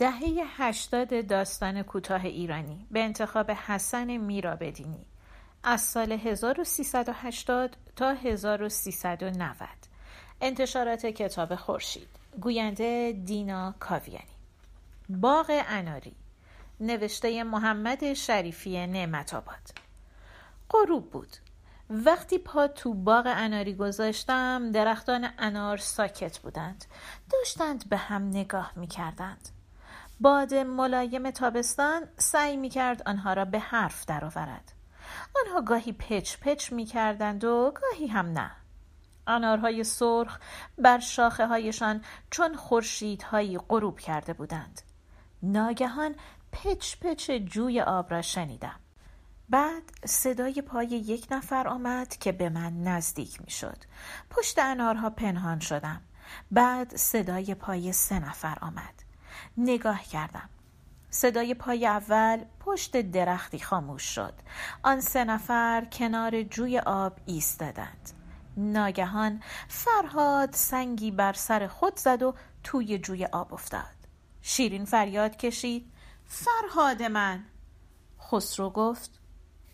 دهه هشتاد داستان کوتاه ایرانی به انتخاب حسن میرابدینی. از سال 1380 تا 1390 انتشارات کتاب خورشید. گوینده دینا کاویانی. باغ اناری. نوشته محمد شریفی نعمت آباد. غروب بود. وقتی پا تو باغ اناری گذاشتم درختان انار ساکت بودند. داشتند به هم نگاه می کردند باد ملایم تابستان سعی می کرد آنها را به حرف درآورد. آنها گاهی پچ پچ می کردند و گاهی هم نه. انارهای سرخ بر شاخه هایشان چون خورشیدهایی غروب کرده بودند. ناگهان پچ پچ جوی آب را شنیدم. بعد صدای پای یک نفر آمد که به من نزدیک می شد پشت انارها پنهان شدم. بعد صدای پای سه نفر آمد. نگاه کردم. صدای پای اول پشت درختی خاموش شد. آن سه نفر کنار جوی آب ایستادند. ناگهان فرهاد سنگی بر سر خود زد و توی جوی آب افتاد. شیرین فریاد کشید. فرهاد من! خسرو گفت.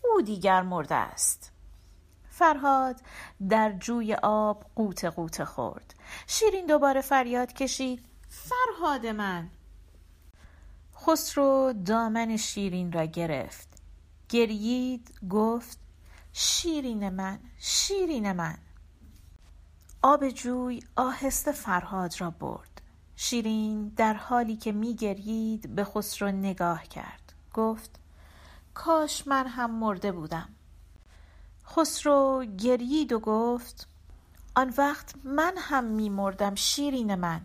او دیگر مرده است. فرهاد در جوی آب قوت قوت خورد. شیرین دوباره فریاد کشید. فرهاد من! خسرو دامن شیرین را گرفت. گریید گفت شیرین من شیرین من. آب جوی آهسته فرهاد را برد. شیرین در حالی که می گرید به خسرو نگاه کرد. گفت کاش من هم مرده بودم. خسرو گرید و گفت آن وقت من هم می مردم شیرین من.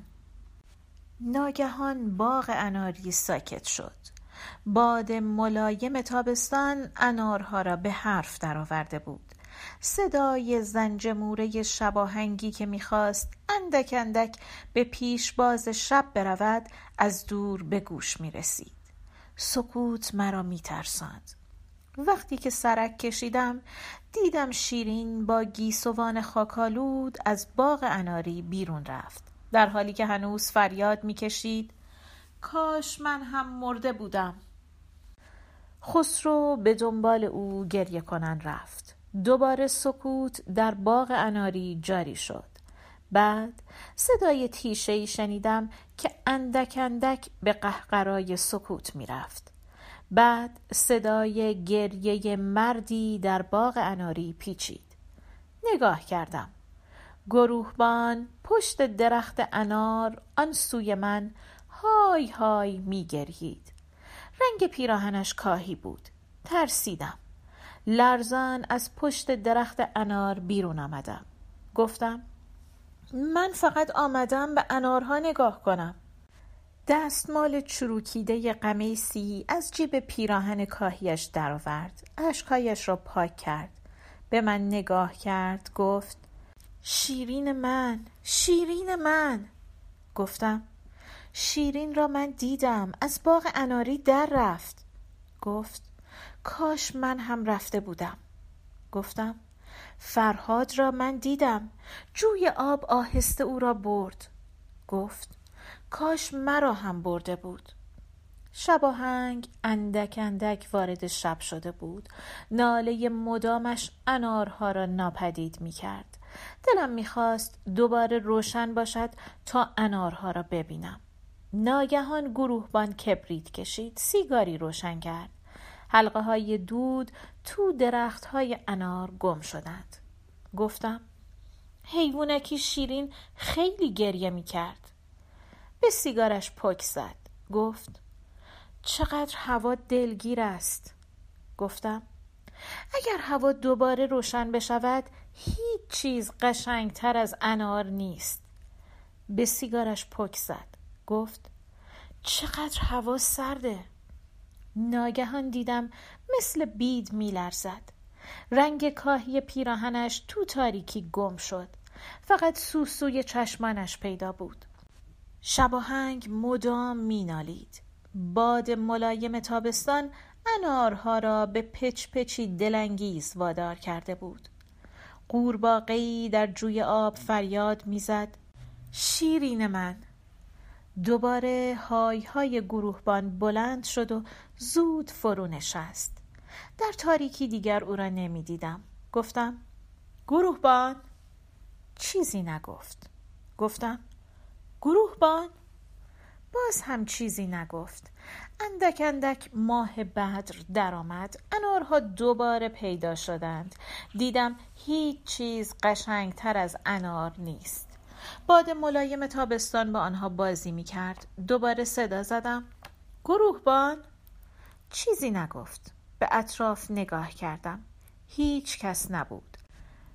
ناگهان باغ اناری ساکت شد. باد ملایم تابستان انارها را به حرف درآورده بود. صدای زنجموره شباهنگی که می‌خواست اندک اندک به پیشباز شب برود از دور به گوش می رسید سکوت مرا میترساند. وقتی که سرک کشیدم دیدم شیرین با گیسوان خاکالود از باغ اناری بیرون رفت. در حالی که هنوز فریاد می‌کشید کاش من هم مرده بودم خسرو به دنبال او گریه کنن رفت دوباره سکوت در باغ اناری جاری شد بعد صدای تیشه ای شنیدم که اندک اندک به قهقرای سکوت می رفت. بعد صدای گریه مردی در باغ اناری پیچید. نگاه کردم. گروهبان پشت درخت انار آن سوی من های های می گرید. رنگ پیراهنش کاهی بود. ترسیدم. لرزان از پشت درخت انار بیرون آمدم. گفتم من فقط آمدم به انارها نگاه کنم دستمال چروکیده قمیسی از جیب پیراهن کاهیش درآورد اشکهایش را پاک کرد به من نگاه کرد گفت شیرین من شیرین من. گفتم شیرین را من دیدم از باغ اناری در رفت. گفت کاش من هم رفته بودم. گفتم فرهاد را من دیدم جوی آب آهسته او را برد. گفت کاش مرا هم برده بود. شباهنگ اندک اندک وارد شب شده بود. ناله مدامش انارها را ناپدید می کرد دلم می‌خواست دوباره روشن باشد تا انارها را ببینم. ناگهان گروهبان کبریت کشید سیگاری روشن کرد. حلقه های دود تو درخت های انار گم شدند. گفتم حیوانکی شیرین خیلی گریه می کرد به سیگارش پک زد. گفت چقدر هوا دلگیر است. گفتم اگر هوا دوباره روشن بشود هیچ چیز قشنگتر از انار نیست. به سیگارش پک زد. گفت چقدر هوا سرده. ناگهان دیدم مثل بید میلرزد. رنگ کاهی پیراهنش تو تاریکی گم شد. فقط سوسوی چشمانش پیدا بود. شباهنگ مدام مینالید. باد ملایم تابستان انارها را به پچ پچی دلانگیز وادار کرده بود. قورباغهای در جوی آب فریاد می‌زد. شیرین من. دوباره های های گروهبان بلند شد و زود فرو نشست. در تاریکی دیگر او را نمی‌دیدم. گفتم گروهبان. چیزی نگفت. گفتم گروهبان؟ باز هم چیزی نگفت. اندک اندک ماه بدر درآمد. انارها دوباره پیدا شدند. دیدم هیچ چیز قشنگتر از انار نیست. باد ملایم تابستان با آنها بازی می کرد دوباره صدا زدم. گروهبان! چیزی نگفت. به اطراف نگاه کردم. هیچ کس نبود.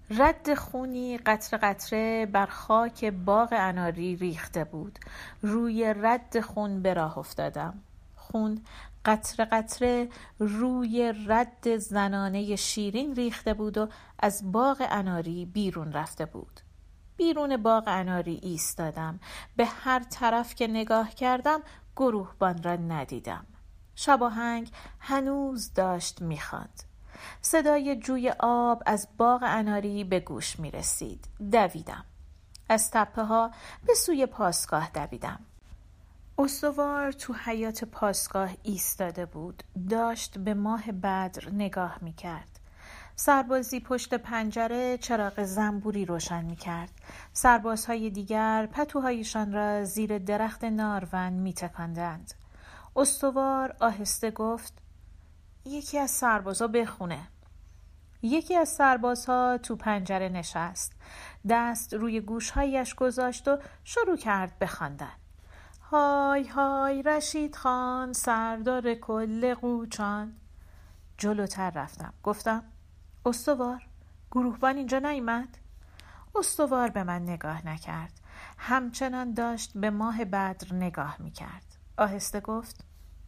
رد خونی قطره قطره بر خاک باغ اناری ریخته بود. روی رد خون به راه افتادم. خون قطره قطره روی رد زنانه شیرین ریخته بود و از باغ اناری بیرون رفته بود. بیرون باغ اناری ایستادم. به هر طرف که نگاه کردم گروهبان را ندیدم. شباهنگ هنوز داشت می‌خواند. صدای جوی آب از باغ اناری به گوش می رسید. دویدم. از تپه ها به سوی پاسگاه دویدم. استوار تو حیات پاسگاه ایستاده بود. داشت به ماه بدر نگاه می کرد. سربازی پشت پنجره چراغ زنبوری روشن می کرد. سربازهای دیگر پتوهایشان را زیر درخت نارون می تکندند. استوار آهسته گفت یکی از سربازها بخونه. یکی از سربازها تو پنجره نشست. دست روی گوشهایش گذاشت و شروع کرد بخواندن های های رشید خان سردار کل قوچان. جلوتر رفتم. گفتم استوار گروهبان اینجا نیمد استوار به من نگاه نکرد. همچنان داشت به ماه بدر نگاه می‌کرد. آهسته گفت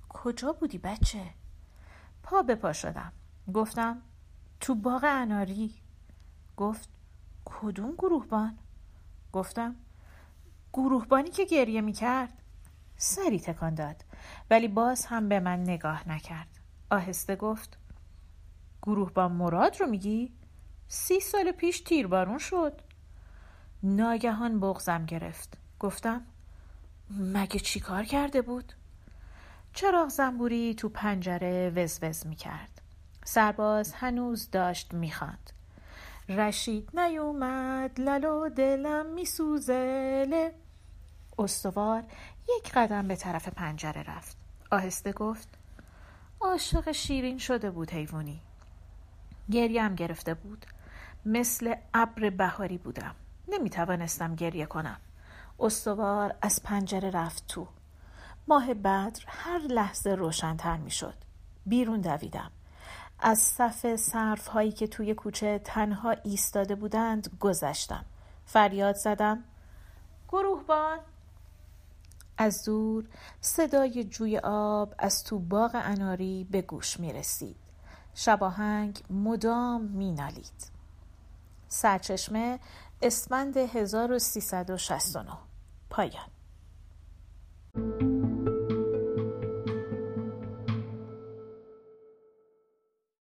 کجا بودی بچه؟ پا به پا شدم. گفتم تو باغ اناری؟ گفت کدوم گروهبان؟ گفتم گروهبانی که گریه می‌کرد. سری تکان داد ولی باز هم به من نگاه نکرد. آهسته گفت گروهبان مراد رو میگی؟ سی سال پیش تیربارون شد. ناگهان بغزم گرفت. گفتم مگه چی کار کرده بود؟ چراغ زنبوری تو پنجره وزوز می کرد. سرباز هنوز داشت می‌خواند. رشید نیومد للو دلم میسوزه استوار یک قدم به طرف پنجره رفت. آهسته گفت عاشق شیرین شده بود حیوانی. گریم گرفته بود. مثل ابر بهاری بودم. نمی توانستم گریه کنم. استوار از پنجره رفت تو. ماه بدر هر لحظه روشنتر می شد. بیرون دویدم. از صف صرف هایی که توی کوچه تنها ایستاده بودند گذشتم. فریاد زدم گروهبان از دور صدای جوی آب از تو باغ اناری به گوش می رسید. شباهنگ مدام می نالید. سرچشمه اسفند 1369 پایان